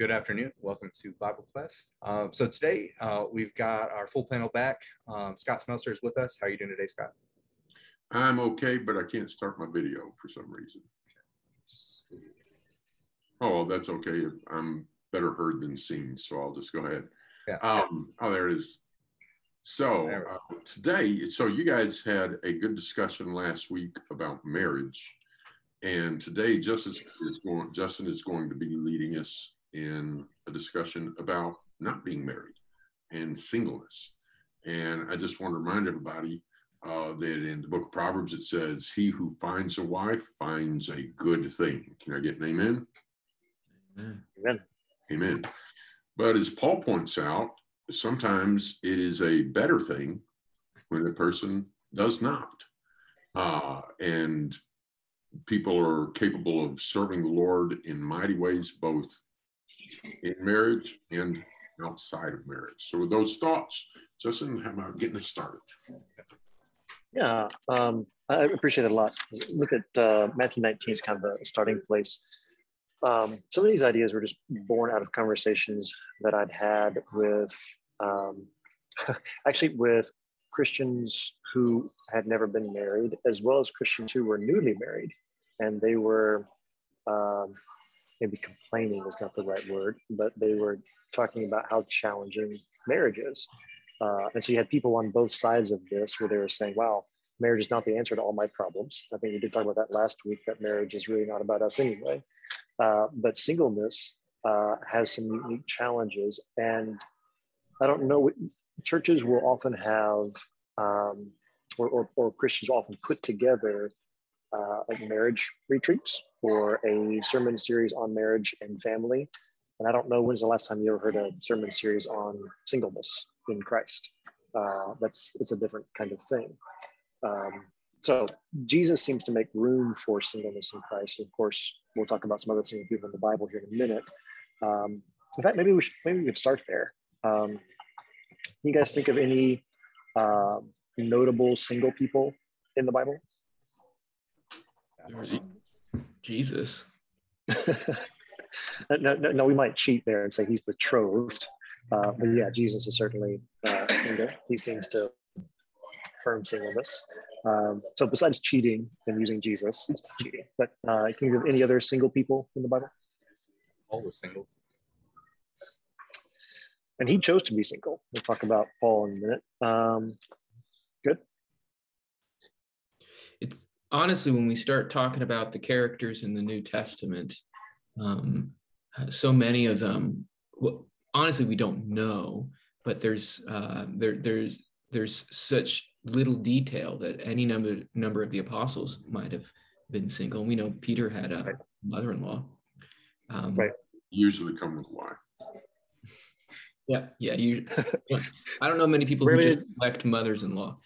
Good afternoon. Welcome to Bible Quest. Um, so today uh, we've got our full panel back. Um, Scott Smelser is with us. How are you doing today, Scott? I'm okay, but I can't start my video for some reason. Oh, that's okay. I'm better heard than seen, so I'll just go ahead. Yeah. Um, oh, there it is. So uh, today, so you guys had a good discussion last week about marriage, and today Justin is going. Justin is going to be leading us in a discussion about not being married and singleness. And I just want to remind everybody uh, that in the book of Proverbs it says, "He who finds a wife finds a good thing." Can I get an amen? Amen. Amen. But as Paul points out, sometimes it is a better thing when a person does not. Uh, and people are capable of serving the Lord in mighty ways, both in marriage and outside of marriage. So, those thoughts, Justin, how about getting us started? Yeah, um, I appreciate it a lot. Look at uh, Matthew 19 is kind of a starting place. Um, some of these ideas were just born out of conversations that I'd had with, um, actually, with Christians who had never been married, as well as Christians who were newly married, and they were um, maybe complaining is not the right word, but they were talking about how challenging marriage is. Uh, and so you had people on both sides of this where they were saying, wow, marriage is not the answer to all my problems. I think we did talk about that last week, that marriage is really not about us anyway. Uh, but singleness uh, has some unique challenges. And I don't know, churches will often have, um, or, or, or Christians often put together uh, like marriage retreats or a sermon series on marriage and family. And I don't know when's the last time you ever heard a sermon series on singleness in Christ. Uh, that's it's a different kind of thing. Um, so Jesus seems to make room for singleness in Christ. Of course, we'll talk about some other single people in the Bible here in a minute. Um, in fact, maybe we should, maybe we could start there. Um, you guys think of any uh, notable single people in the Bible? Jesus. no, no, no, we might cheat there and say he's betrothed. Uh, but yeah, Jesus is certainly uh, single. He seems to affirm singleness. Um, so besides cheating and using Jesus, cheating. But uh, can you give any other single people in the Bible? Paul was single. And he chose to be single. We'll talk about Paul in a minute. Um, good. It's honestly, when we start talking about the characters in the New Testament, um, so many of them, well, honestly, we don't know, but there's uh, there there's there's such little detail that any number number of the apostles might have been single. We know Peter had a right. mother-in-law. Um, right. Usually come with why. Yeah, yeah. You, I don't know many people who just elect mothers-in-law.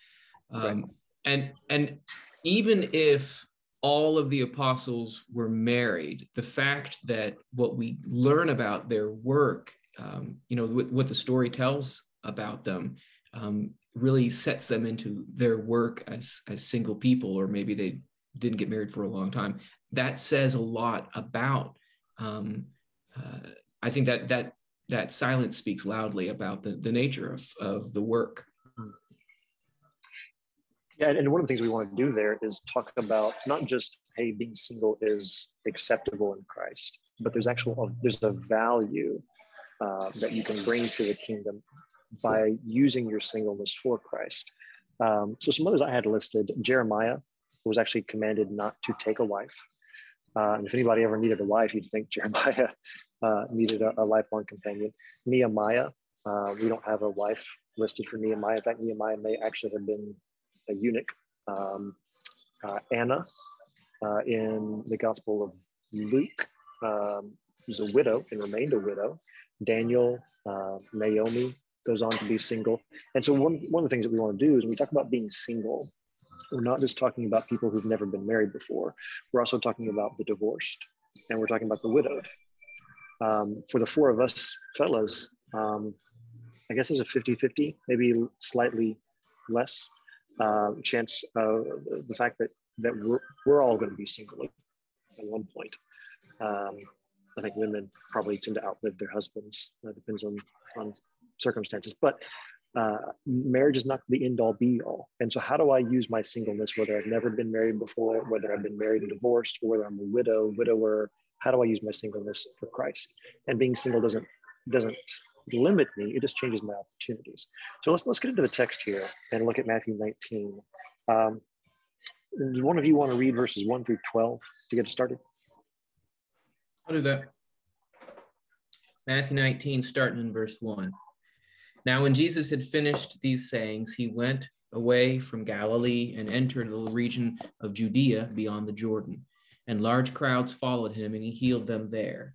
Um, right. And and even if all of the apostles were married, the fact that what we learn about their work, um, you know, what, what, the story tells about them, um, really sets them into their work as as single people, or maybe they didn't get married for a long time. That says a lot about. Um, uh, I think that that that silence speaks loudly about the, the nature of, of the work yeah, and one of the things we want to do there is talk about not just hey, being single is acceptable in Christ, but there's actual there's a value uh, that you can bring to the kingdom by using your singleness for Christ. Um, so some others I had listed: Jeremiah was actually commanded not to take a wife. Uh, and if anybody ever needed a wife, you'd think Jeremiah uh, needed a, a, lifelong companion. Nehemiah, uh, we don't have a wife listed for Nehemiah. In fact, Nehemiah may actually have been a eunuch, um, uh, Anna, uh, in the Gospel of Luke, um, was a widow and remained a widow. Daniel, uh, Naomi goes on to be single. And so one, one of the things that we want to do is when we talk about being single, we're not just talking about people who've never been married before. We're also talking about the divorced and we're talking about the widowed. Um, for the four of us fellas, um, I guess it's a 50 50, maybe slightly less uh, chance uh, the fact that that we're, we're all going to be single at one point. Um, I think women probably tend to outlive their husbands. That depends on on circumstances, but uh, marriage is not the end all be all. And so, how do I use my singleness, whether I've never been married before, whether I've been married and divorced, or whether I'm a widow, widower? How do I use my singleness for Christ? And being single doesn't doesn't limit me; it just changes my opportunities. So let's let's get into the text here and look at Matthew 19. Um, does one of you want to read verses one through 12 to get us started? I'll do that. Matthew 19, starting in verse 1. Now, when Jesus had finished these sayings, he went away from Galilee and entered the region of Judea beyond the Jordan. And large crowds followed him, and he healed them there.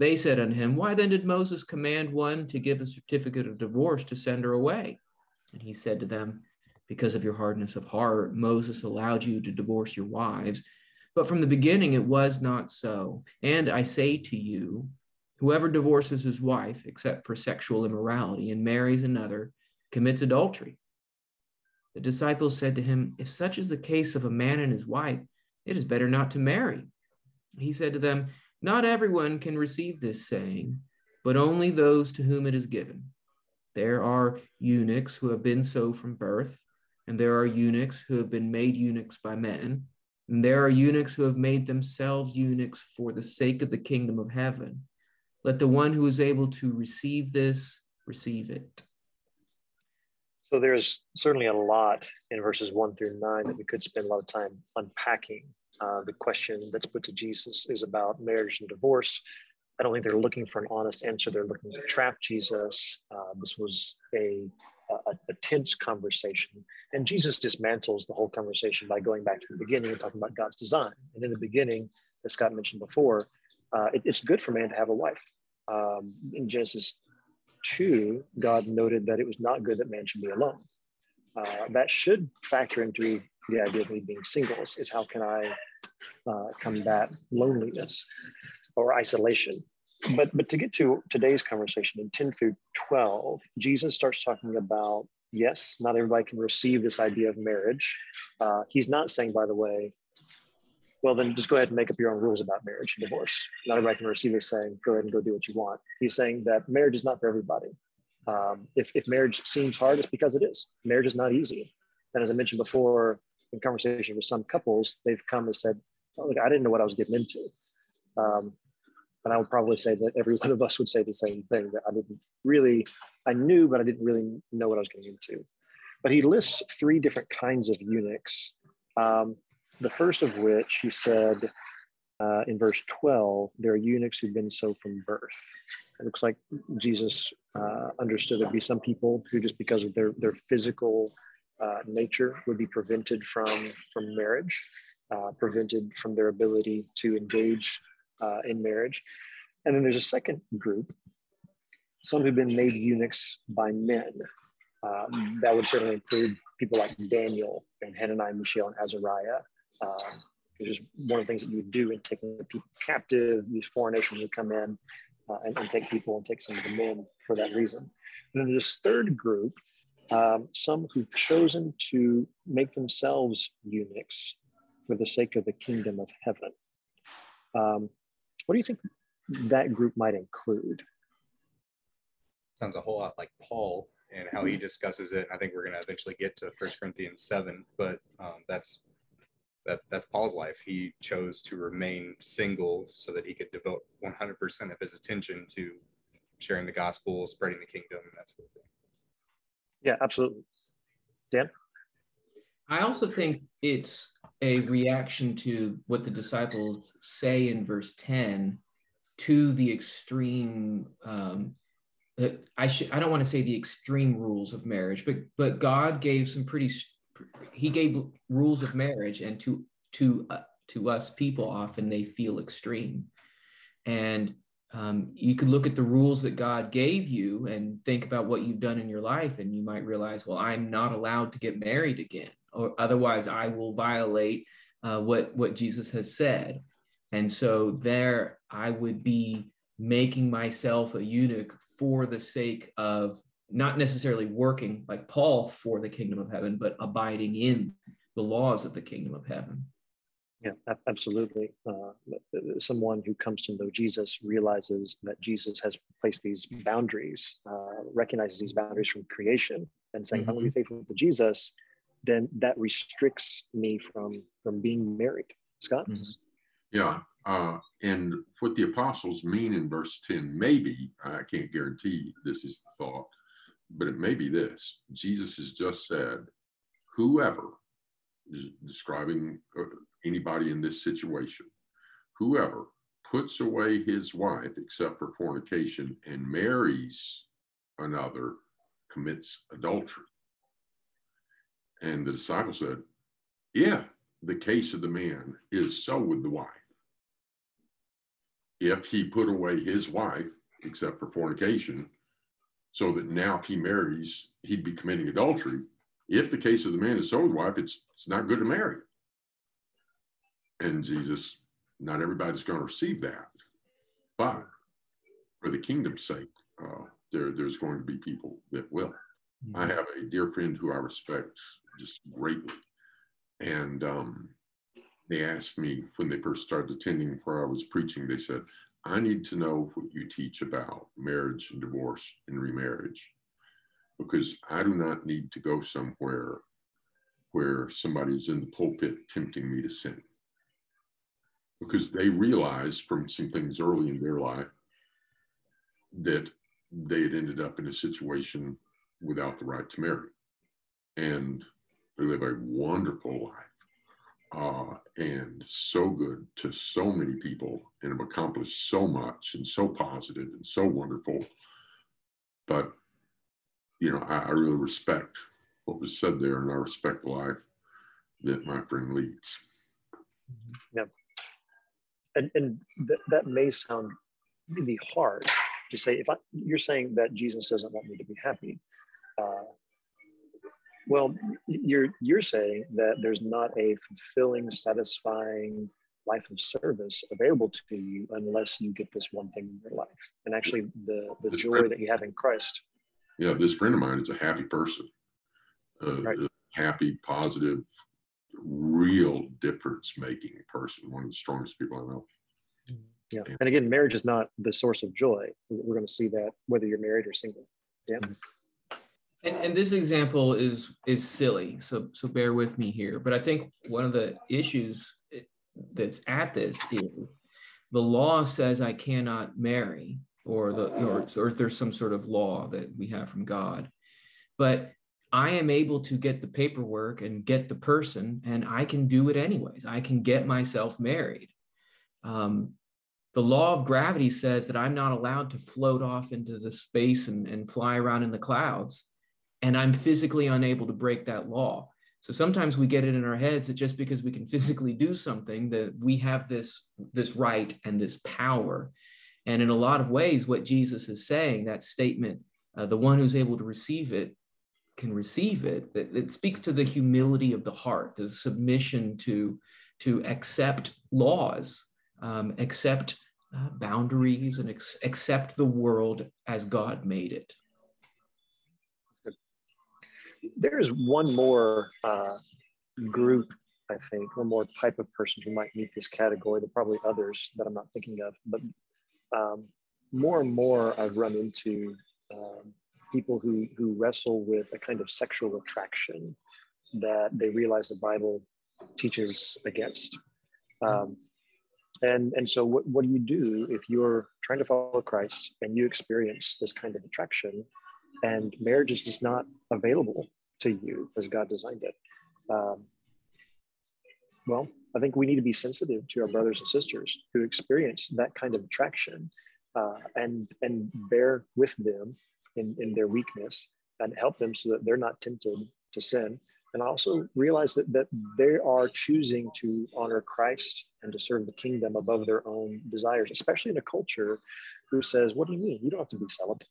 They said unto him, Why then did Moses command one to give a certificate of divorce to send her away? And he said to them, Because of your hardness of heart, Moses allowed you to divorce your wives but from the beginning, it was not so. And I say to you, whoever divorces his wife, except for sexual immorality, and marries another, commits adultery. The disciples said to him, If such is the case of a man and his wife, it is better not to marry. He said to them, Not everyone can receive this saying, but only those to whom it is given. There are eunuchs who have been so from birth, and there are eunuchs who have been made eunuchs by men and there are eunuchs who have made themselves eunuchs for the sake of the kingdom of heaven. Let the one who is able to receive this receive it. So there's certainly a lot in verses one through nine that we could spend a lot of time unpacking. Uh, the question that's put to Jesus is about marriage and divorce. I don't think they're looking for an honest answer. They're looking to trap Jesus. Uh, this was a a, a, tense conversation. And Jesus dismantles the whole conversation by going back to the beginning and talking about God's design. And in the beginning, as Scott mentioned before, uh, it, it's good for man to have a wife. Um, in Genesis 2, God noted that it was not good that man should be alone. Uh, that should factor into the idea of me being single is, is how can I uh, combat loneliness or isolation. But but to get to today's conversation in 10 through 12 jesus starts talking about yes not everybody can receive this idea of marriage. Uh, he's not saying by the way well then just go ahead and make up your own rules about marriage and divorce. Not everybody can receive it saying go ahead and go do what you want. He's saying that marriage is not for everybody. Um, if, if marriage seems hard it's because it is. Marriage is not easy. And as i mentioned before in conversation with some couples they've come and said look i didn't know what i was getting into um, and I would probably say that every one of us would say the same thing that I didn't really, I knew, but I didn't really know what I was getting into. But he lists three different kinds of eunuchs. Um, the first of which he said uh, in verse 12, there are eunuchs who've been so from birth. It looks like Jesus uh, understood there'd be some people who, just because of their, their physical uh, nature, would be prevented from, from marriage, uh, prevented from their ability to engage uh, in marriage. And then there's a second group, some who've been made eunuchs by men. Um, that would certainly include people like Daniel and Hananiah, Mishael, and Azariah. Um, which is one of the things that you would do in taking the people captive. These foreign nations would come in uh, and, and, take people and take some of the men for that reason. And then this third group, um, some who've chosen to make themselves eunuchs for the sake of the kingdom of heaven. Um, what do you think that group might include? Sounds a whole lot like Paul and how he discusses it. I think we're going to eventually get to First Corinthians seven, but um, that's that that's Paul's life. He chose to remain single so that he could devote 100% of his attention to sharing the gospel, spreading the kingdom, and that sort of thing. Yeah, absolutely. Dan? I also think it's a reaction to what the disciples say in verse 10 to the extreme um, I should I don't want to say the extreme rules of marriage, but but God gave some pretty he gave rules of marriage and to to uh, to us people often they feel extreme. And um, you could look at the rules that God gave you and think about what you've done in your life, and you might realize, well, I'm not allowed to get married again, or otherwise I will violate uh, what what Jesus has said. And so there, I would be making myself a eunuch for the sake of not necessarily working like Paul for the kingdom of heaven, but abiding in the laws of the kingdom of heaven. Yeah, absolutely. Uh, someone who comes to know Jesus realizes that Jesus has placed these boundaries, uh, recognizes these boundaries from creation, and saying, mm-hmm. "I'm going to be faithful to Jesus." Then that restricts me from from being married. Scott. Mm-hmm. Yeah, uh, and what the apostles mean in verse ten, maybe I can't guarantee this is the thought, but it may be this: Jesus has just said, "Whoever." describing uh, anybody in this situation. Whoever puts away his wife except for fornication and marries another commits adultery. And the disciple said, If the case of the man is so with the wife, if he put away his wife except for fornication, so that now if he marries, he'd be committing adultery. If the case of the man is so with wife, it's it's not good to marry. And Jesus, not everybody's going to receive that. But for the kingdom's sake, uh, there, there's going to be people that will. Mm-hmm. I have a dear friend who I respect just greatly. And um, they asked me when they first started attending where I was preaching, they said, I need to know what you teach about marriage and divorce and remarriage because I do not need to go somewhere where somebody's in the pulpit tempting me to sin because they realized from some things early in their life that they had ended up in a situation without the right to marry. And they live a wonderful life uh, and so good to so many people and have accomplished so much and so positive and so wonderful. But, you know, I, I really respect what was said there and I respect the life that my friend leads. Yeah. and, and th- that may sound really hard to say if I, you're saying that jesus doesn't want me to be happy uh, well you're you're saying that there's not a fulfilling satisfying life of service available to you unless you get this one thing in your life and actually the the this joy friend, that you have in christ yeah this friend of mine is a happy person uh, right. happy positive real difference making person, one of the strongest people I know. Yeah. And again, marriage is not the source of joy. We're going to see that whether you're married or single. Yeah. And, and this example is is silly, so so bear with me here. But I think one of the issues that's at this is the law says I cannot marry, or the or, or there's some sort of law that we have from God. But I am able to get the paperwork and get the person, and I can do it anyways. I can get myself married. Um, the law of gravity says that I'm not allowed to float off into the space and, and fly around in the clouds, and I'm physically unable to break that law. So sometimes we get it in our heads that just because we can physically do something, that we have this this right and this power. And in a lot of ways, what Jesus is saying, that statement, uh, the one who's able to receive it can receive it, that it speaks to the humility of the heart, the submission to, to accept laws, um, accept uh, boundaries, and ex- accept the world as God made it. There is one more uh, group, I think, one more type of person who might meet this category. There are probably others that I'm not thinking of, but um, more and more I've run into um, people who who wrestle with a kind of sexual attraction that they realize the Bible teaches against. Um, and and so what, what do you do if you're trying to follow Christ and you experience this kind of attraction and marriage is just not available to you as God designed it? Um, well, I think we need to be sensitive to our brothers and sisters who experience that kind of attraction uh, and and bear with them in, in their weakness and help them so that they're not tempted to sin and also realize that, that they are choosing to honor Christ and to serve the kingdom above their own desires, especially in a culture who says, What do you mean? You don't have to be celibate.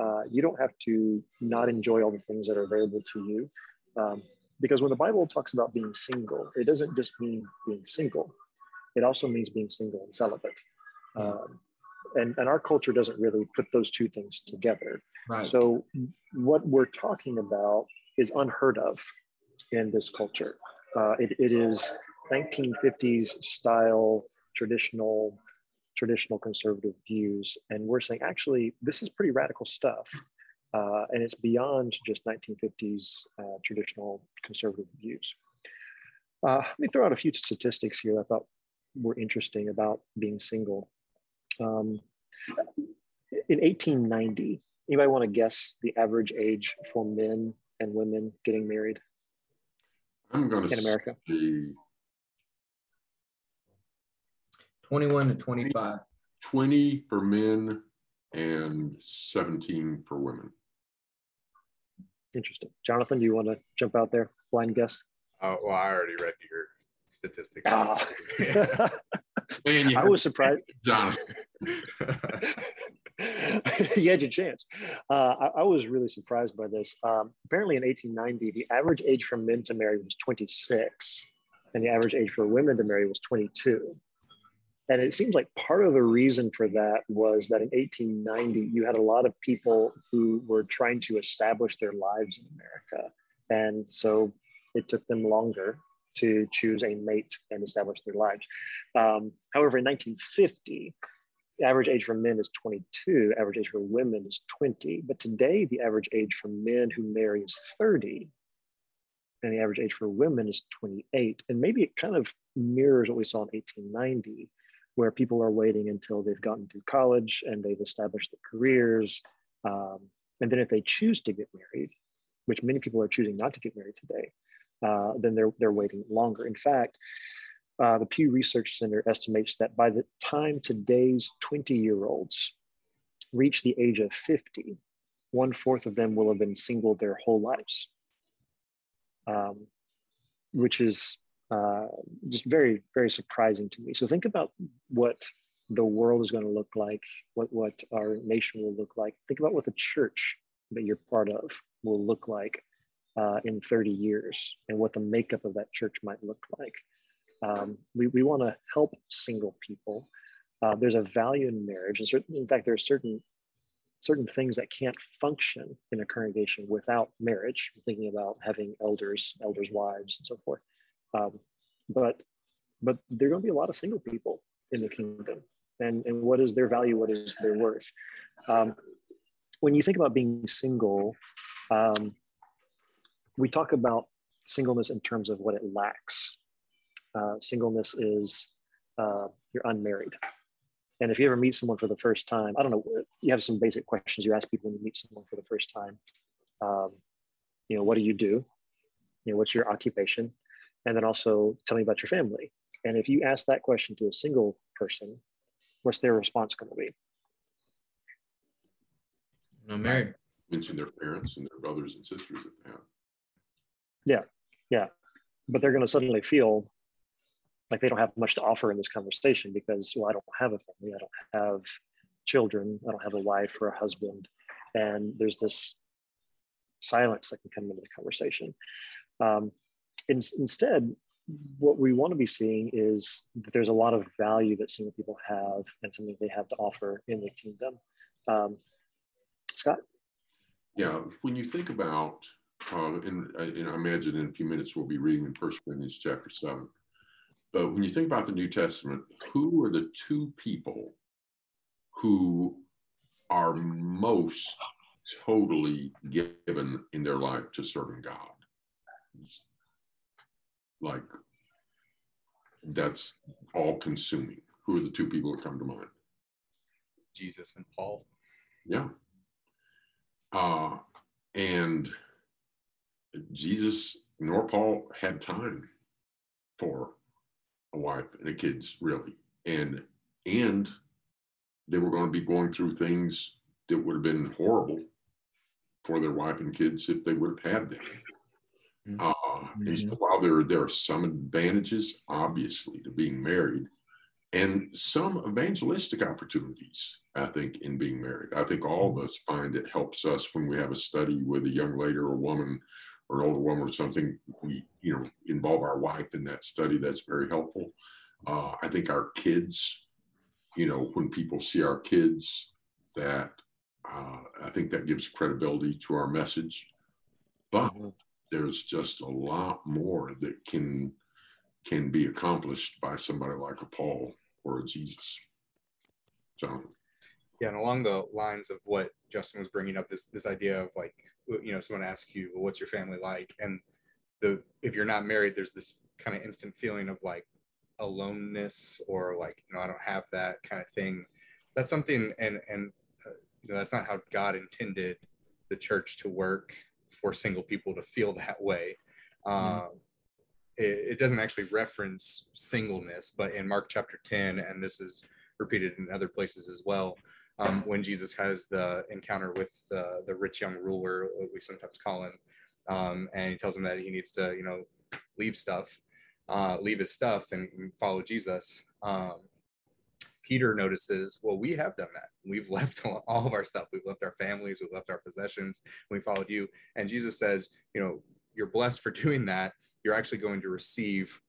Uh, you don't have to not enjoy all the things that are available to you. Um, because when the Bible talks about being single, it doesn't just mean being single, it also means being single and celibate. Um, and, and our culture doesn't really put those two things together. Right. So, what we're talking about is unheard of in this culture. Uh, it, it is 1950s style traditional traditional conservative views and we're saying actually this is pretty radical stuff uh, and it's beyond just 1950s uh, traditional conservative views. Uh, let me throw out a few statistics here i thought were interesting about being single. Um, in 1890 anybody want to guess the average age for men and women getting married? I'm going to in America. Say 21 to 25. 20 for men and 17 for women. Interesting. Jonathan, do you want to jump out there? Blind guess? Uh, well, I already read your statistics. Man, I was surprised. Jonathan. you had your chance. Uh, I, I, was really surprised by this. Um, apparently, in 1890, the average age for men to marry was 26, and the average age for women to marry was 22. And it seems like part of the reason for that was that in 1890, you had a lot of people who were trying to establish their lives in America. And so it took them longer to choose a mate and establish their lives. Um, however, in 1950, the average age for men is 22, average age for women is 20. But today, the average age for men who marry is 30, and the average age for women is 28. And maybe it kind of mirrors what we saw in 1890, where people are waiting until they've gotten through college and they've established their careers. Um, and then if they choose to get married, which many people are choosing not to get married today, uh, then they're, they're waiting longer. In fact, uh, the Pew Research Center estimates that by the time today's 20 year olds reach the age of 50, one fourth of them will have been single their whole lives, um, which is uh, just very, very surprising to me. So think about what the world is going to look like, what, what our nation will look like. Think about what the church that you're part of will look like uh, in 30 years and what the makeup of that church might look like. Um, we we want to help single people. Uh, there's a value in marriage, and certain, in fact, there are certain certain things that can't function in a congregation without marriage. Thinking about having elders, elders' wives, and so forth. Um, but but there are going to be a lot of single people in the kingdom, and and what is their value? What is their worth? Um, when you think about being single, um, we talk about singleness in terms of what it lacks uh, singleness is uh, you're unmarried. And if you ever meet someone for the first time, I don't know, you have some basic questions you ask people when you meet someone for the first time. Um, you know, what do you do? You know, what's your occupation? And then also tell me about your family. And if you ask that question to a single person, what's their response going to be? I'm married. Mention their parents and their brothers and sisters that they have. Yeah, yeah. But they're going to suddenly feel like they don't have much to offer in this conversation because well i don't have a family i don't have children i don't have a wife or a husband and there's this silence that can come into the conversation um, in, instead what we want to be seeing is that there's a lot of value that single people have and something they have to offer in the kingdom um, scott yeah when you think about uh, and, and I imagine in a few minutes we'll be reading in First Corinthians chapter seven. But when you think about the New Testament, who are the two people who are most totally given in their life to serving God? Like, that's all consuming. Who are the two people that come to mind? Jesus and Paul. Yeah. Uh, and Jesus nor Paul had time for a wife and a kids really and and they were going to be going through things that would have been horrible for their wife and kids if they would have had them Mm-hmm. Uh, mm-hmm. while there, there are some advantages, obviously, to being married, and some evangelistic opportunities, I think, in being married. I think all of us find it helps us when we have a study with a young lady or a woman or an older woman or something. We, you know, involve our wife in that study. That's very helpful. Uh, I think our kids, you know, when people see our kids, that uh, I think that gives credibility to our message. But mm-hmm. There's just a lot more that can can be accomplished by somebody like a Paul or a Jesus. So, yeah, and along the lines of what Justin was bringing up, this this idea of like, you know, someone asks you, well, "What's your family like?" and the if you're not married, there's this kind of instant feeling of like aloneness or like, you know, I don't have that kind of thing. That's something, and and uh, you know, that's not how God intended the church to work for single people to feel that way. Mm-hmm. Um, it, it doesn't actually reference singleness, but in Mark chapter 10, and this is repeated in other places as well, um, when Jesus has the encounter with the, the rich young ruler, we sometimes call him, um, and he tells him that he needs to, you know, leave stuff, uh, leave his stuff and, and follow Jesus. Um, Peter notices, well, we have done that. We've left all of our stuff. We've left our families. We've left our possessions. We followed you. And Jesus says, you know, you're blessed for doing that you're actually going to receive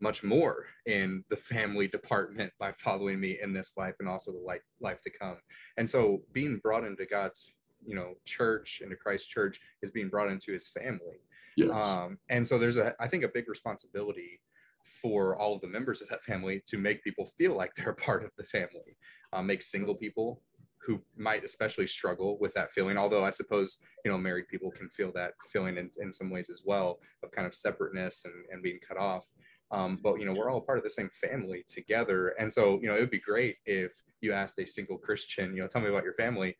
much more in the family department by following me in this life and also the life life to come. And so being brought into God's you know church into Christ's church is being brought into his family. Yes. Um, and so there's a I think a big responsibility for all of the members of that family to make people feel like they're part of the family. Uh, make single people who might especially struggle with that feeling although i suppose you know married people can feel that feeling in, in some ways as well of kind of separateness and, and being cut off um, but you know we're all part of the same family together and so you know it would be great if you asked a single christian you know tell me about your family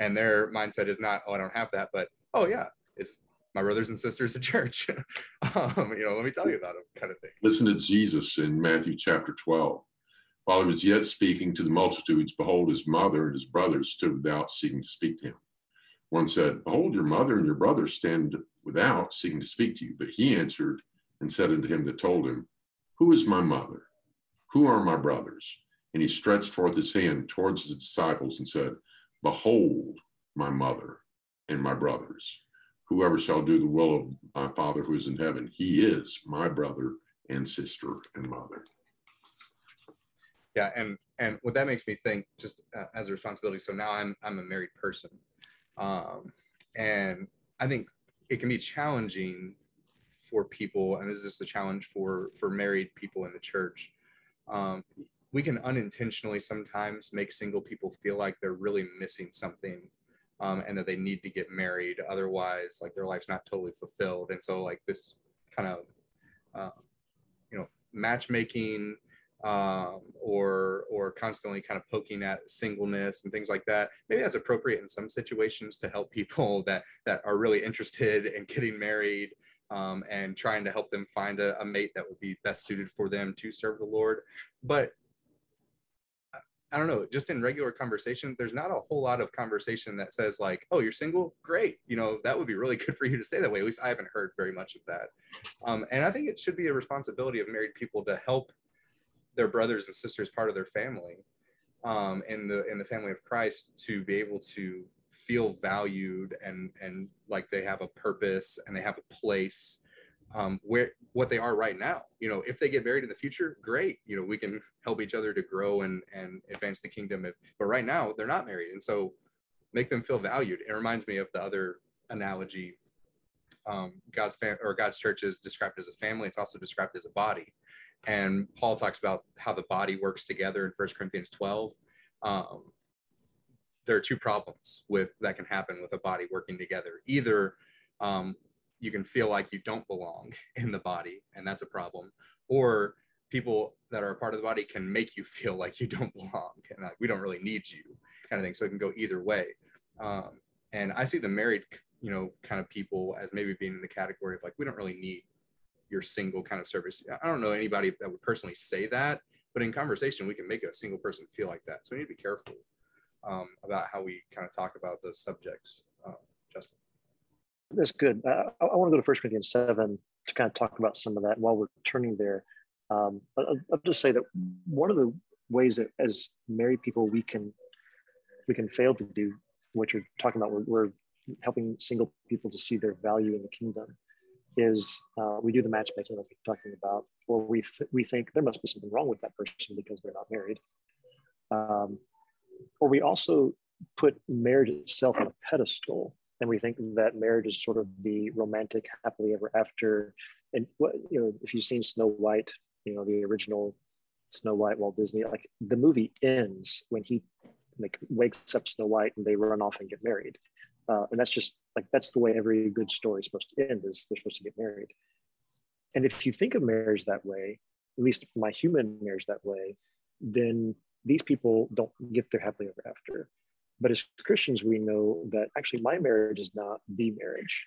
and their mindset is not oh i don't have that but oh yeah it's my brothers and sisters at church um, you know let me tell you about them kind of thing listen to jesus in matthew chapter 12 while he was yet speaking to the multitudes, behold, his mother and his brothers stood without, seeking to speak to him. One said, Behold, your mother and your brothers stand without, seeking to speak to you. But he answered and said unto him that told him, Who is my mother? Who are my brothers? And he stretched forth his hand towards his disciples and said, Behold, my mother and my brothers. Whoever shall do the will of my Father who is in heaven, he is my brother and sister and mother. Yeah and and what that makes me think just uh, as a responsibility so now i'm i'm a married person um and i think it can be challenging for people and this is just a challenge for for married people in the church um we can unintentionally sometimes make single people feel like they're really missing something um, and that they need to get married otherwise like their life's not totally fulfilled and so like this kind of uh, you know matchmaking um, or or constantly kind of poking at singleness and things like that. Maybe that's appropriate in some situations to help people that that are really interested in getting married um, and trying to help them find a, a mate that would be best suited for them to serve the Lord. But I don't know, just in regular conversation, there's not a whole lot of conversation that says like, "Oh, you're single? Great." You know, that would be really good for you to say that way. At least I haven't heard very much of that. Um, and I think it should be a responsibility of married people to help their brothers and sisters part of their family um, in the in the family of Christ to be able to feel valued and and like they have a purpose and they have a place um, where what they are right now. You know, if they get married in the future, great. You know, we can help each other to grow and and advance the kingdom. If, but right now, they're not married, and so make them feel valued. It reminds me of the other analogy. Um, God's fam- or God's church is described as a family. It's also described as a body and Paul talks about how the body works together in First Corinthians 12. Um, there are two problems with that can happen with a body working together. Either um, you can feel like you don't belong in the body, and that's a problem, or people that are a part of the body can make you feel like you don't belong and like we don't really need you, kind of thing. So it can go either way. Um, and I see the married, you know, kind of people as maybe being in the category of like we don't really need your single kind of service. I don't know anybody that would personally say that, but in conversation, we can make a single person feel like that. So we need to be careful um, about how we kind of talk about those subjects. That's good. Uh, I, I want to go to First Corinthians 7 to kind of talk about some of that while we're turning there. Um, I'll, I'll just say that one of the ways that as married people we can we can fail to do what you're talking about. We're, we're helping single people to see their value in the kingdom. Is uh, we do the matchmaking like you're talking about, or we th- we think there must be something wrong with that person because they're not married, um, or we also put marriage itself on a pedestal and we think that marriage is sort of the romantic happily ever after. And what you know if you've seen snow white you know the original snow white walt disney like the movie ends when he like wakes up snow white and they run off and get married. Uh, and that's just like that's the way every good story is supposed to end is they're supposed to get married. And if you think of marriage that way at least my human marriage that way then these people don't get their happily ever after but as Christians, we know that actually my marriage is not the marriage.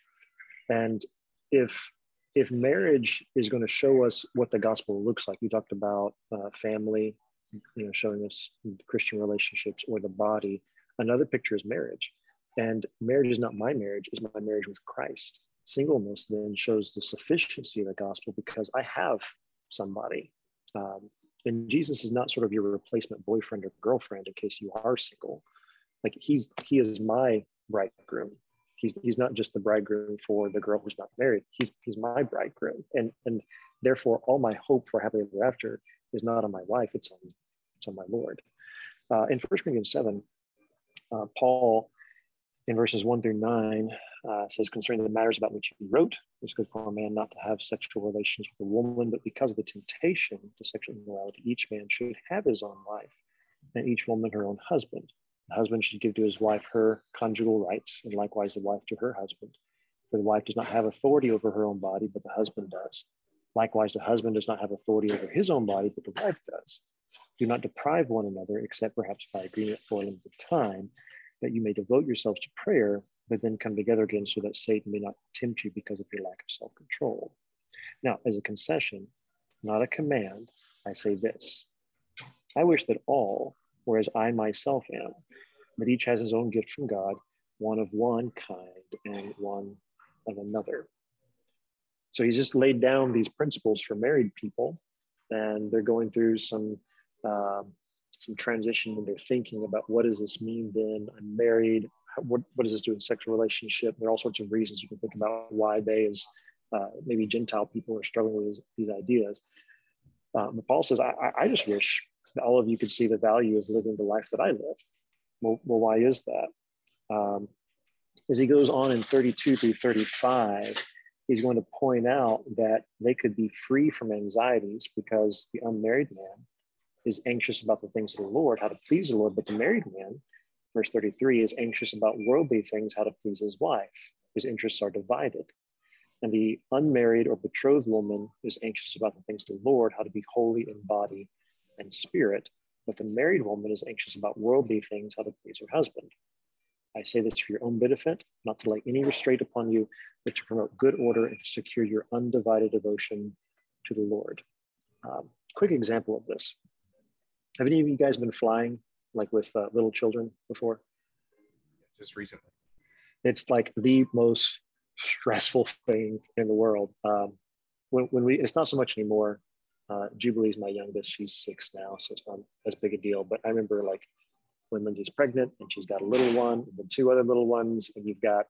And if if marriage is going to show us what the gospel looks like, you talked about uh, family, you know, showing us Christian relationships or the body. Another picture is marriage, and marriage is not my marriage; is my marriage with Christ. Singleness then shows the sufficiency of the gospel because I have somebody, um, and Jesus is not sort of your replacement boyfriend or girlfriend in case you are single like he's he is my bridegroom. He's he's not just the bridegroom for the girl who's not married. He's he's my bridegroom. And and therefore all my hope for happily ever after is not on my wife it's on it's on my lord. Uh, in first corinthians 7 uh, paul in verses 1 through 9 uh, says concerning the matters about which he wrote it's good for a man not to have sexual relations with a woman but because of the temptation to sexual immorality each man should have his own wife and each woman her own husband the husband should give to his wife her conjugal rights, and likewise the wife to her husband. For the wife does not have authority over her own body, but the husband does. Likewise, the husband does not have authority over his own body, but the wife does. Do not deprive one another, except perhaps by agreement for a limited time, that you may devote yourselves to prayer, but then come together again so that Satan may not tempt you because of your lack of self control. Now, as a concession, not a command, I say this I wish that all, whereas I myself am, but each has his own gift from God, one of one kind and one of another. So he's just laid down these principles for married people, and they're going through some uh, some transition in their thinking about what does this mean. Then I'm married. What, what does this do in sexual relationship? There are all sorts of reasons you can think about why they, as uh, maybe Gentile people, are struggling with these, ideas. Um, Paul says, I, I just wish that all of you could see the value of living the life that I live. Well, well why is that? Um, as he goes on in 32 through 35, he's going to point out that they could be free from anxieties because the unmarried man is anxious about the things of the Lord, how to please the Lord, but the married man, verse 33, is anxious about worldly things, how to please his wife. His interests are divided. And the unmarried or betrothed woman is anxious about the things of the Lord, how to be holy in body and spirit, but the married woman is anxious about worldly things, how to please her husband. I say this for your own benefit, not to lay any restraint upon you, but to promote good order and to secure your undivided devotion to the Lord. Um, quick example of this. Have any of you guys been flying like with uh, little children before? Just recently. It's like the most stressful thing in the world. Um, when, when we, it's not so much anymore uh, Jubilee's my youngest. She's six now, so it's not as big a deal. But I remember like when Lindsay's pregnant and she's got a little one, and then two other little ones, and you've got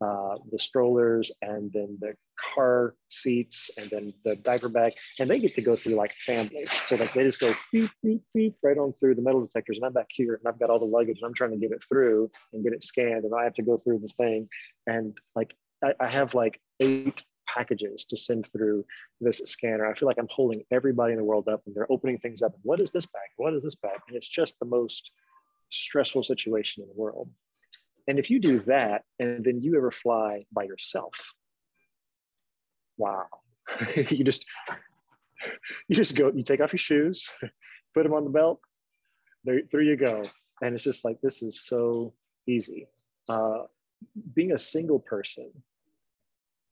uh, the strollers and then the car seats and then the diaper bag, and they get to go through like families. So like they just go beep beep beep right on through the metal detectors, and I'm back here and I've got all the luggage and I'm trying to get it through and get it scanned, and I have to go through the thing, and like I, I have like eight packages to send through this scanner. I feel like I'm holding everybody in the world up and they're opening things up. What is this bag? What is this bag? And it's just the most stressful situation in the world. And if you do that and then you ever fly by yourself, wow. you just you just go, you take off your shoes, put them on the belt, there, there you go. And it's just like this is so easy. Uh, being a single person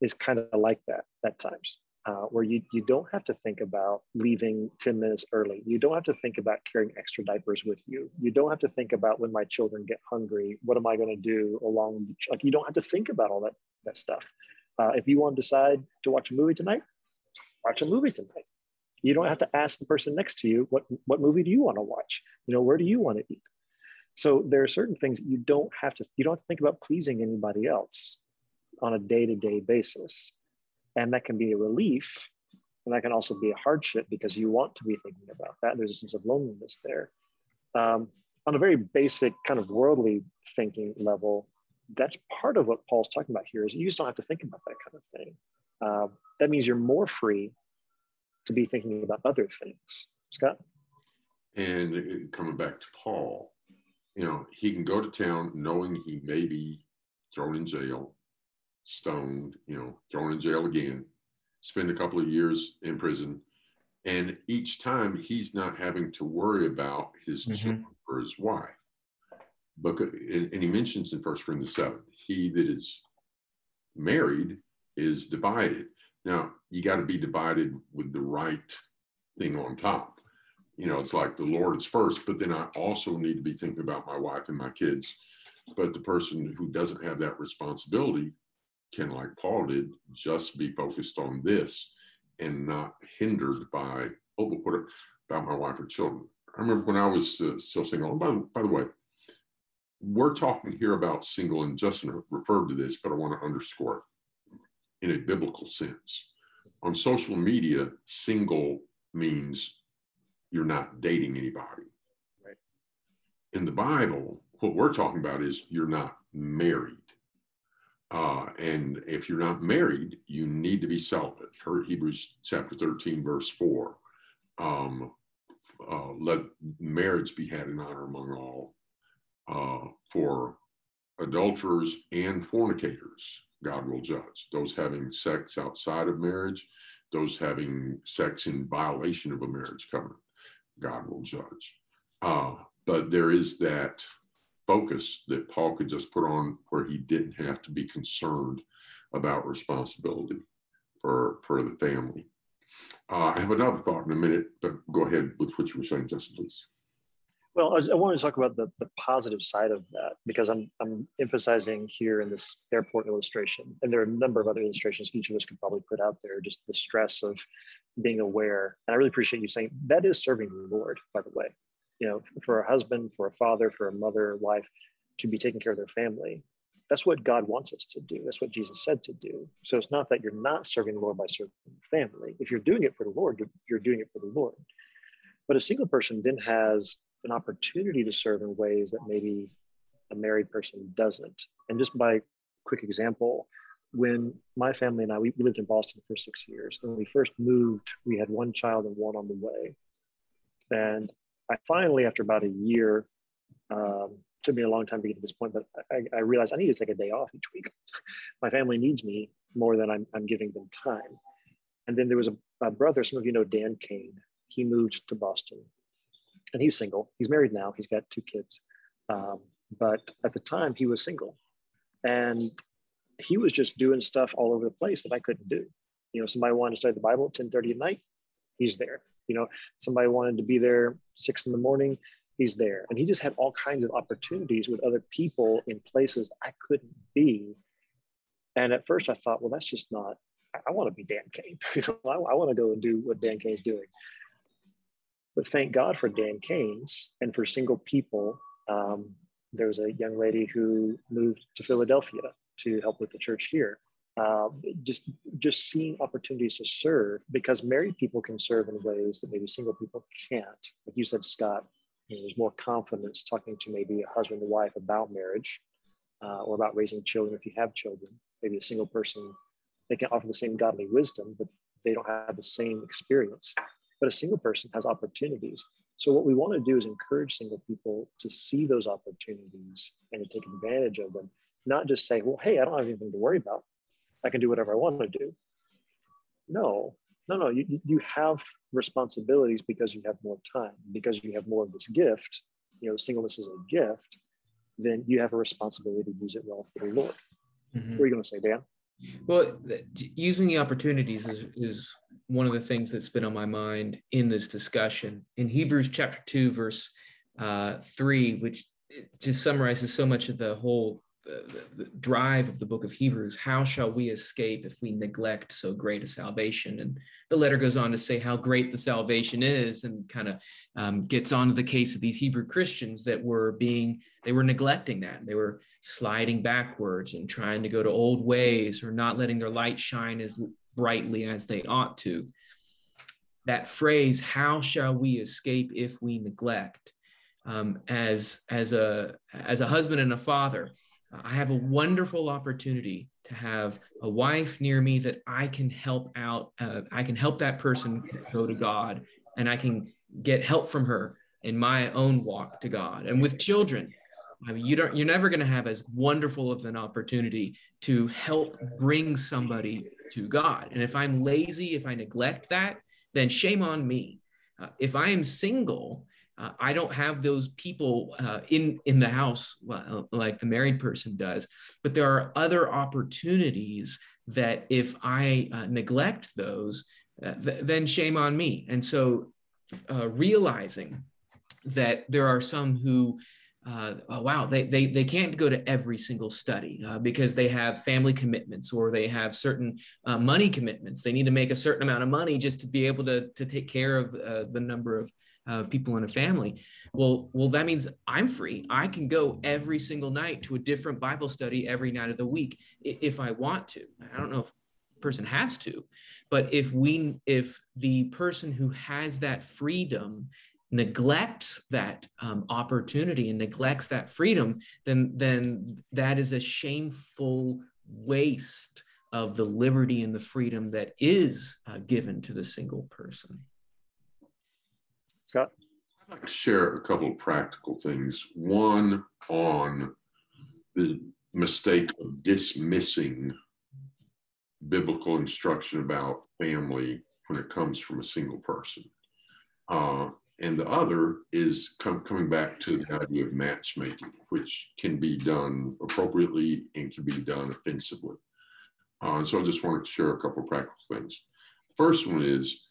is kind of like that at times. uh, where you, you don't have to think about leaving 10 minutes early. You don't have to think about carrying extra diapers with you. You don't have to think about when my children get hungry, what am I going to do along, like you don't have to think about all that, that stuff. Uh, if you want to decide to watch a movie tonight, watch a movie tonight. You don't have to ask the person next to you, what, what movie do you want to watch? You know, where do you want to eat? So there are certain things you don't have to, you don't have to think about pleasing anybody else on a day-to-day basis and that can be a relief. And that can also be a hardship because you want to be thinking about that. There's a sense of loneliness there. Um, on a very basic kind of worldly thinking level, that's part of what Paul's talking about here is you just don't have to think about that kind of thing. Uh, that means you're more free to be thinking about other things. Scott? And coming back to Paul, you know, he can go to town knowing he may be thrown in jail stoned, you know, thrown in jail again, spend a couple of years in prison. And each time he's not having to worry about his mm-hmm. children or his wife. Because, and he mentions in First Corinthians 7, he that is married is divided. Now, you got to be divided with the right thing on top. You know, it's like the Lord is first, but then I also need to be thinking about my wife and my kids. But the person who doesn't have that responsibility can, like Paul did, just be focused on this and not hindered by, oh, but what about my wife or children? I remember when I was uh, still single. Oh, by, by the way, we're talking here about single, and Justin referred to this, but I want to underscore it in a biblical sense. On social media, single means you're not dating anybody. Right. In the Bible, what we're talking about is you're not married. Uh, and if you're not married, you need to be celibate. Heard Hebrews chapter 13, verse 4. Um, uh, let marriage be had in honor among all. Uh, for adulterers and fornicators, God will judge. Those having sex outside of marriage, those having sex in violation of a marriage covenant, God will judge. Uh, but there is that focus that Paul could just put on where he didn't have to be concerned about responsibility for, for the family. Uh, I have another thought in a minute, but go ahead with what you were saying, Justin, please. Well, I, I want to talk about the, the positive side of that because I'm, I'm emphasizing here in this airport illustration, and there are a number of other illustrations each of us could probably put out there, just the stress of being aware. And I really appreciate you saying that is serving the Lord, by the way you know, for a husband, for a father, for a mother, wife, to be taking care of their family. That's what God wants us to do. That's what Jesus said to do. So it's not that you're not serving the Lord by serving the family. If you're doing it for the Lord, you're, doing it for the Lord. But a single person then has an opportunity to serve in ways that maybe a married person doesn't. And just by quick example, when my family and I, we lived in Boston for six years. When we first moved, we had one child and one on the way. And I finally, after about a year, um, took me a long time to get to this point, but I, I, realized I need to take a day off each week. My family needs me more than I'm, I'm giving them time. And then there was a, a, brother, some of you know Dan Kane. He moved to Boston and he's single. He's married now, he's got two kids. Um, but at the time, he was single. And he was just doing stuff all over the place that I couldn't do. You know, somebody wanted to study the Bible at 10 30 at night, he's there you know somebody wanted to be there six in the morning he's there. And he just had all kinds of opportunities with other people in places i couldn't be. And at first i thought well that's just not i, want to be dan kane. You know i, I want to go and do what dan kane's doing. But thank god for dan kane's and for single people. Um, there was a young lady who moved to philadelphia to help with the church here uh, just just seeing opportunities to serve because married people can serve in ways that maybe single people can't. Like you said, Scott, you know, there's more confidence talking to maybe a husband and wife about marriage uh, or about raising children if you have children. Maybe a single person they can offer the same godly wisdom, but they don't have the same experience. But a single person has opportunities. So what we want to do is encourage single people to see those opportunities and to take advantage of them, not just say, well, hey, I don't have anything to worry about. I can do whatever I want to do. No, no, no. You, you have responsibilities because you have more time, because you have more of this gift. You know, singleness is a gift. Then you have a responsibility to use it well for the Lord. Mm-hmm. What are you going to say, Dan? Well, using the opportunities is, is one of the things that's been on my mind in this discussion. In Hebrews chapter 2, verse uh, 3, which just summarizes so much of the whole the, the, drive of the book of Hebrews. How shall we escape if we neglect so great a salvation? And the letter goes on to say how great the salvation is, and kind of um, gets on to the case of these Hebrew Christians that were being they were neglecting that. They were sliding backwards and trying to go to old ways, or not letting their light shine as brightly as they ought to. That phrase, "How shall we escape if we neglect?" Um, as as a as a husband and a father I have a wonderful opportunity to have a wife near me that I can help out. Uh, I can help that person go to God, and I can get help from her in my own walk to God. And with children, I mean, you don't. You're never going to have as wonderful of an opportunity to help bring somebody to God. And if I'm lazy, if I neglect that, then shame on me. Uh, if I am single uh, I don't have those people uh, in in the house well, like the married person does, but there are other opportunities that if I uh, neglect those, uh, th- then shame on me. And so, uh, realizing that there are some who uh, oh, wow, they, they, they can't go to every single study uh, because they have family commitments or they have certain uh, money commitments. They need to make a certain amount of money just to be able to, to take care of uh, the number of uh, people in a family. Well, well, that means I'm free. I can go every single night to a different Bible study every night of the week if I want to. I don't know if person has to, but if we, if the person who has that freedom neglects that um, opportunity and neglects that freedom, then then that is a shameful waste of the liberty and the freedom that is uh, given to the single person. Scott? I'd like to share a couple of practical things. One on the mistake of dismissing biblical instruction about family when it comes from a single person. Uh, and the other is com- coming back to the idea of matchmaking, which can be done appropriately and can be done offensively. Uh, so I just wanted to share a couple of practical things. First one is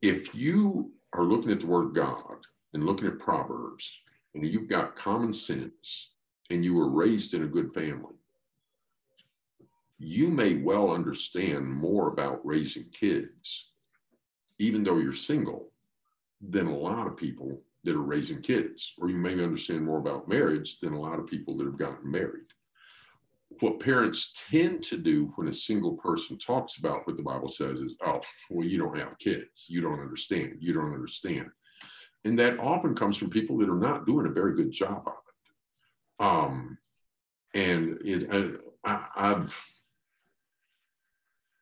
if you are looking at the Word God and looking at Proverbs, and you've got common sense and you were raised in a good family, you may well understand more about raising kids, even though you're single, than a lot of people that are raising kids. Or you may understand more about marriage than a lot of people that have gotten married what parents tend to do when a single person talks about what the Bible says is, oh, well, you don't have kids. You don't understand. You don't understand. And that often comes from people that are not doing a very good job of it. Um, and it, I, I've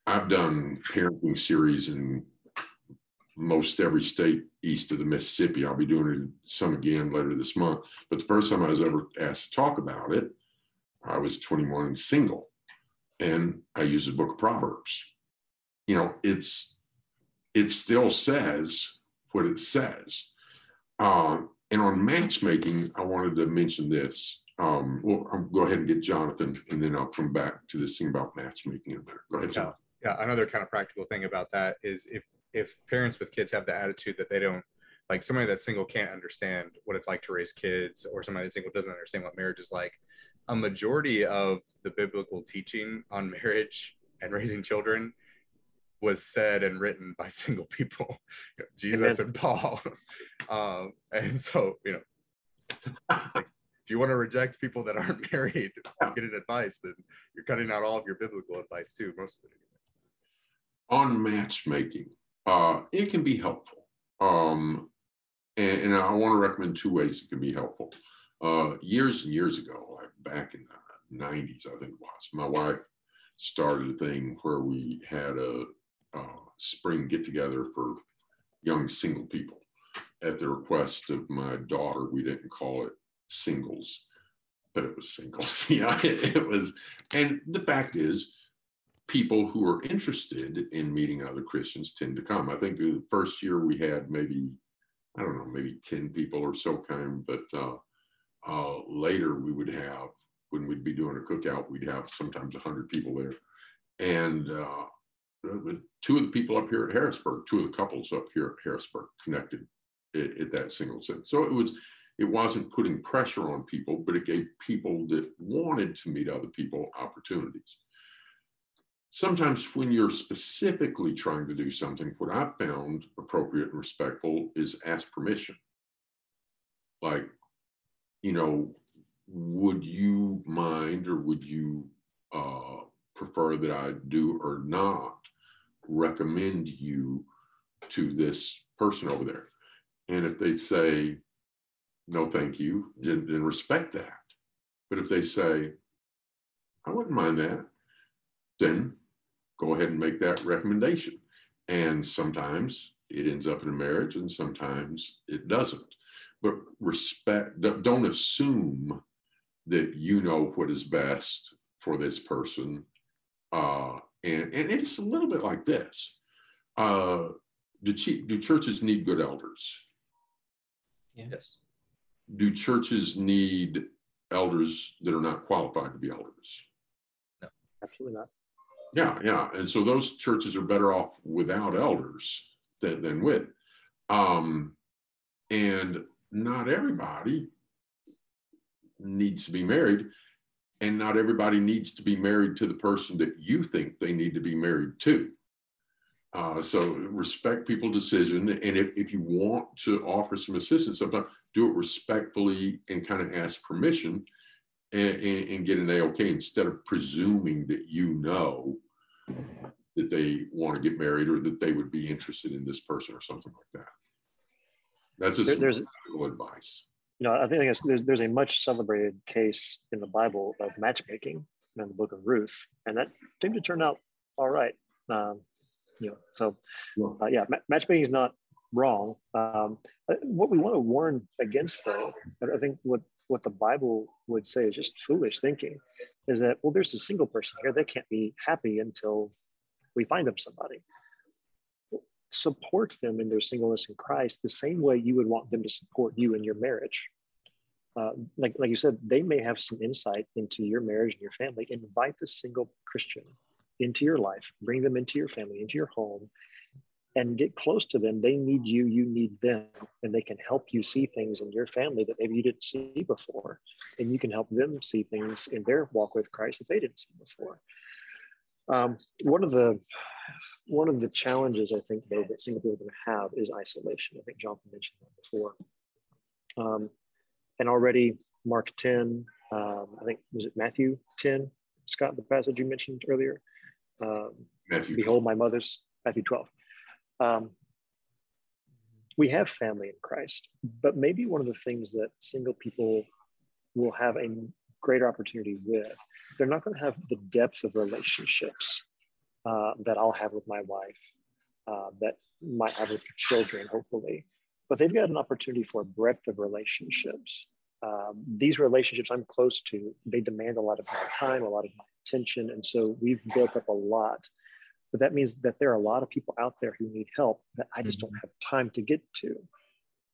I've done parenting series in most every state east of the Mississippi. I'll be doing some again later this month. But the first time I was ever asked to talk about it, I was 21 and single, and I used the book of Proverbs. You know, it's it still says what it says. Uh, and on matchmaking, I wanted to mention this. Um, well, I'll go ahead and get Jonathan, and then I'll come back to this thing about matchmaking in. Go ahead, Jonathan. Yeah. Another kind of practical thing about that is if if parents with kids have the attitude that they don't like somebody that's single can't understand what it's like to raise kids, or somebody that's single doesn't understand what marriage is like a majority of the biblical teaching on marriage and raising children was said and written by single people, Jesus Amen. and Paul. Um, and so, you know, like, if you want to reject people that aren't married and get advice, then you're cutting out all of your biblical advice too, most of it. On matchmaking, uh, it can be helpful. Um, and, and I want to recommend two ways it can be helpful. Uh, years and years ago, like back in the 90s, I think it was, my wife started a thing where we had a, a spring get together for young single people. At the request of my daughter, we didn't call it singles, but it was singles. yeah, it, it was. And the fact is, people who are interested in meeting other Christians tend to come. I think the first year we had maybe, I don't know, maybe 10 people or so came, but uh, uh, later we would have when we'd be doing a cookout, we'd have sometimes 100 people there. And uh, two of the people up here at Harrisburg, two of the couples up here at Harrisburg connected at, at that single sin. So it was, it wasn't putting pressure on people, but it gave people that wanted to meet other people opportunities. Sometimes when you're specifically trying to do something, what I've found appropriate and respectful is ask permission. Like, you know, would you mind or would you uh, prefer that I do or not recommend you to this person over there? And if they say, no, thank you, then, then respect that. But if they say, I wouldn't mind that, then go ahead and make that recommendation. And sometimes it ends up in a marriage and sometimes it doesn't. But respect, don't assume that you know what is best for this person. Uh, and, and it's a little bit like this. Uh, do, do churches need good elders? Yes. Do churches need elders that are not qualified to be elders? No, absolutely not. Yeah, yeah. And so those churches are better off without elders than, than with. Um, and not everybody needs to be married and not everybody needs to be married to the person that you think they need to be married to. Uh, so respect people's decision and if, if you want to offer some assistance sometimes do it respectfully and kind of ask permission and, and, and get an a-ok instead of presuming that you know that they want to get married or that they would be interested in this person or something like that that's just there, there's advice you know, I think there's, there's a much celebrated case in the Bible of matchmaking in the book of Ruth, and that seemed to turn out all right. Um, you know, so uh, yeah, matchmaking is not wrong. Um, uh, what we want to warn against, though, I think what what the Bible would say is just foolish thinking, is that well, there's a single person here; they can't be happy until we find them somebody support them in their singleness in Christ the same way you would want them to support you in your marriage. Uh, like, like you said, they may have some insight into your marriage and your family. Invite the single Christian into your life, bring them into your family, into your home, and get close to them. They need you, you need them, and they can help you see things in your family that maybe you didn't see before. And you can help them see things in their walk with Christ that they didn't see before. Um, one of the one of the challenges I think though that single people are going to have is isolation. I think Jonathan mentioned that before. Um, and already Mark 10, um, I think was it Matthew 10, Scott, the passage you mentioned earlier. Um, Matthew. Behold my mother's Matthew 12. Um, we have family in Christ, but maybe one of the things that single people will have a greater opportunity with, they're not going to have the depth of relationships uh, that I'll have with my wife, uh, that might have with children, hopefully. But they've got an opportunity for a breadth of relationships. Um, these relationships I'm close to, they demand a lot of my time, a lot of my attention. And so we've built up a lot. But that means that there are a lot of people out there who need help that I just mm-hmm. don't have time to get to.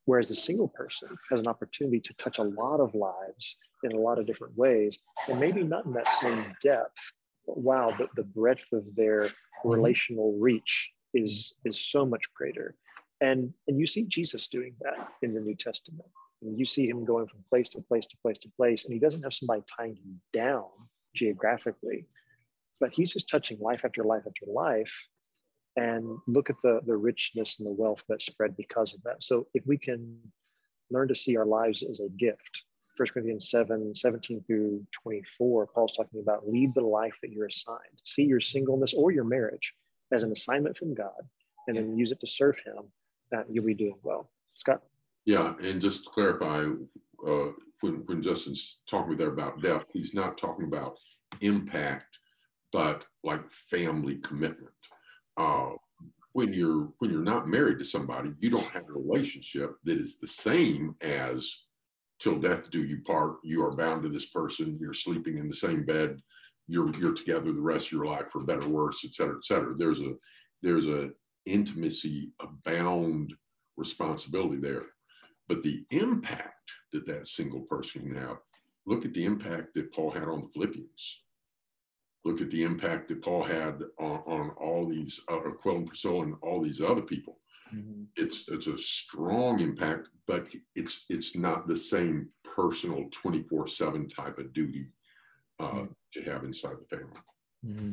Whereas a single person has an opportunity to touch a lot of lives in a lot of different ways, and maybe not in that same depth, but wow, the, the breadth of their mm-hmm. relational reach is is so much greater. And and you see Jesus doing that in the New Testament. And you see him going from place to place to place to place, and he doesn't have somebody tying him down geographically, but he's just touching life after life after life. And look at the, the richness and the wealth that spread because of that. So if we can learn to see our lives as a gift, 1 Corinthians 7 17 through 24, Paul's talking about lead the life that you're assigned. See your singleness or your marriage as an assignment from God and then use it to serve Him. That you'll be doing well. Scott? Yeah, and just to clarify, uh, when, when Justin's talking there about depth, he's not talking about impact, but like family commitment. Uh, when you're when you're not married to somebody, you don't have a relationship that is the same as till death do you part. You are bound to this person. You're sleeping in the same bed. You're you're together the rest of your life for better, or worse, et cetera, et cetera. There's a there's a intimacy, a bound responsibility there. But the impact that that single person can have look at the impact that Paul had on the Philippians. Look at the impact that Paul had on, on all these, uh, Aquila and Priscilla and all these other people. Mm-hmm. It's it's a strong impact, but it's it's not the same personal 24-7 type of duty uh, mm-hmm. to have inside the family. Mm-hmm.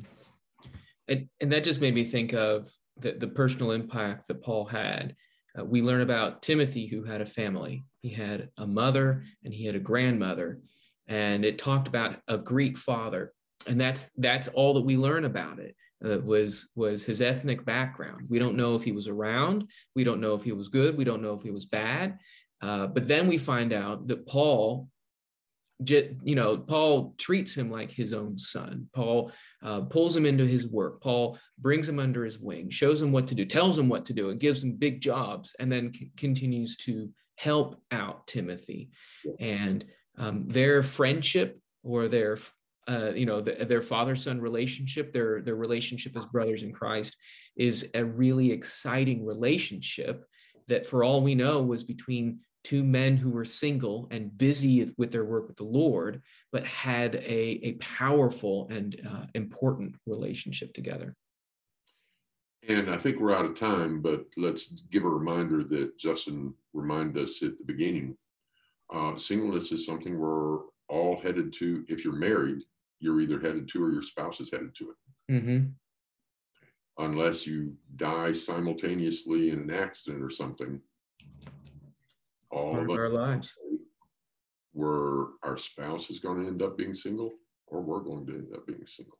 And, and that just made me think of the, the personal impact that Paul had. Uh, we learn about Timothy, who had a family. He had a mother and he had a grandmother, and it talked about a Greek father, and that's that's all that we learn about it. Uh, was was his ethnic background. We don't know if he was around. We don't know if he was good. We don't know if he was bad. Uh, but then we find out that Paul you know, Paul treats him like his own son. Paul uh, pulls him into his work. Paul brings him under his wing, shows him what to do, tells him what to do, and gives him big jobs, and then c- continues to help out Timothy. And um, their friendship or their uh, you know the, their father son relationship their their relationship as brothers in christ is a really exciting relationship that for all we know was between two men who were single and busy with their work with the Lord, but had a, a powerful and uh, important relationship together. And I think we're out of time, but let's give a reminder that Justin reminded us at the beginning. Uh, singleness is something we're all headed to. If you're married, you're either headed to or your spouse is headed to it. Mm-hmm. Unless you die simultaneously in an accident or something, all of our lives where our spouse is going to end up being single or we're going to end up being single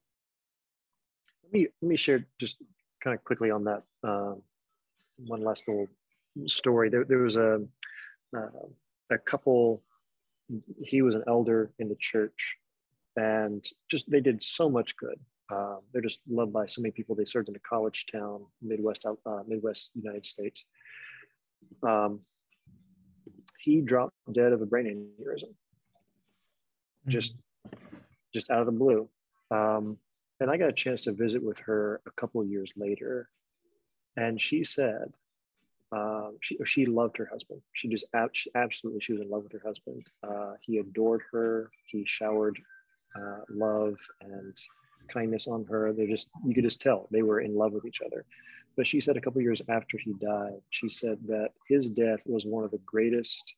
let me let me share just kind of quickly on that uh, one last little story there, there was a uh, a couple he was an elder in the church and just they did so much good. Uh, they're just loved by so many people. They served in a college town midwest uh, midwest united states. Um, he dropped dead of a brain aneurysm. Mm-hmm. just just out of the blue. Um, and i got a chance to visit with her a couple of years later. And she said uh, she, she loved her husband. She just ab- absolutely she was in love with her husband. Uh, he adored her. He showered uh, love and kindness on her They're just you could just tell they were in love with each other but she said a couple years after he died, she said that his death was one of the greatest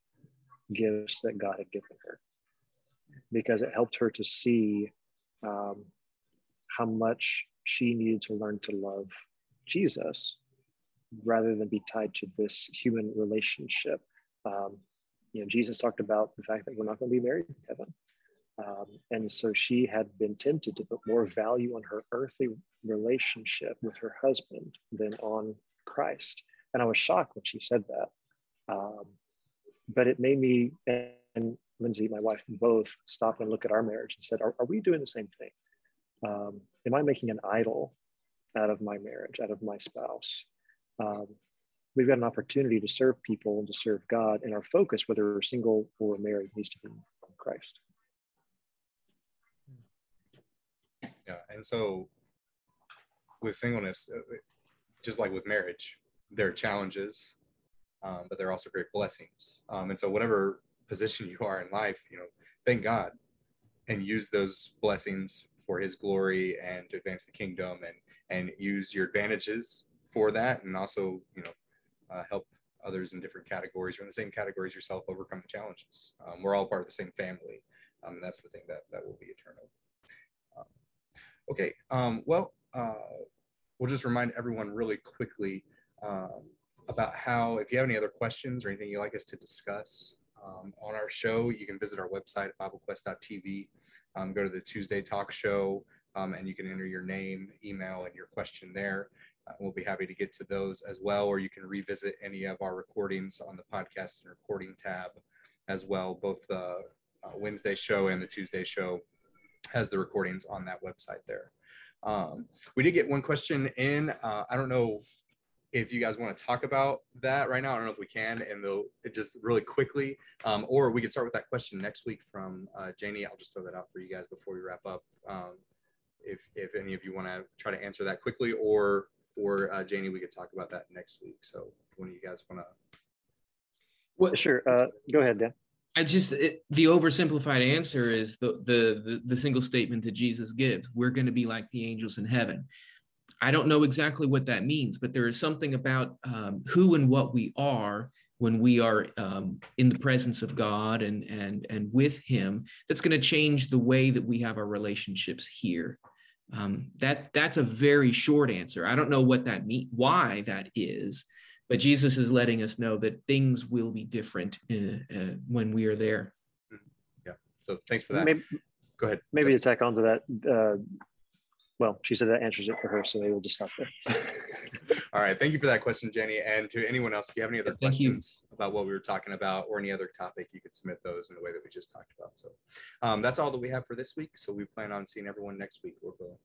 gifts that God had given her because it helped her to see um, how much she needed to learn to love Jesus rather than be tied to this human relationship. Um, you know, Jesus talked about the fact that we're not going to be married in heaven. Um, and so she had been tempted to put more value on her earthly relationship with her husband than on Christ. And I was shocked when she said that. Um, but it made me and Lindsay, my wife, both stop and look at our marriage and said, Are, are we doing the same thing? Um, am I making an idol out of my marriage, out of my spouse? Um, we've got an opportunity to serve people and to serve God, and our focus, whether we're single or married, needs to be on Christ. Yeah, and so with singleness, uh, just like with marriage, there are challenges, um, but there are also great blessings. Um, and so, whatever position you are in life, you know, thank God and use those blessings for His glory and to advance the kingdom, and and use your advantages for that, and also, you know, uh, help others in different categories or in the same categories yourself overcome the challenges. Um, we're all part of the same family. Um, that's the thing that that will be eternal. Okay. Um, well, uh, we'll just remind everyone really quickly um, about how, if you have any other questions or anything you'd like us to discuss um, on our show, you can visit our website BibleQuest.tv. Um, go to the Tuesday talk show um, and you can enter your name, email, and your question there. Uh, we'll be happy to get to those as well, or you can revisit any of our recordings on the podcast and recording tab as well. Both the uh, Wednesday show and the Tuesday show has the recordings on that website there. Um, we did get one question in. Uh, I don't know if you guys want to talk about that right now. I don't know if we can, and they'll just really quickly, um, or we can start with that question next week from uh, Janie. I'll just throw that out for you guys before we wrap up. Um, if if any of you want to try to answer that quickly, or for uh, Janie, we could talk about that next week. So, one of you guys want to? Well, sure. Uh, go ahead, Dan. I just it, the oversimplified answer is the, the the the single statement that Jesus gives. We're going to be like the angels in heaven. I don't know exactly what that means, but there is something about um, who and what we are when we are um, in the presence of God and and and with Him that's going to change the way that we have our relationships here. Um, that that's a very short answer. I don't know what that mean, why that is, but Jesus is letting us know that things will be different uh, uh, when we are there. Yeah. So thanks for that. Maybe, Go ahead. maybe Justin. to tack onto that, uh, well, she said that answers it for her, so maybe we'll just stop there. All right. Thank you for that question, Jenny. And to anyone else, if you have any other Thank you. questions about what we were talking about or any other topic, you could submit those in the way that we just talked about. So um, that's all that we have for this week. So we plan on seeing everyone next week, Lord willing.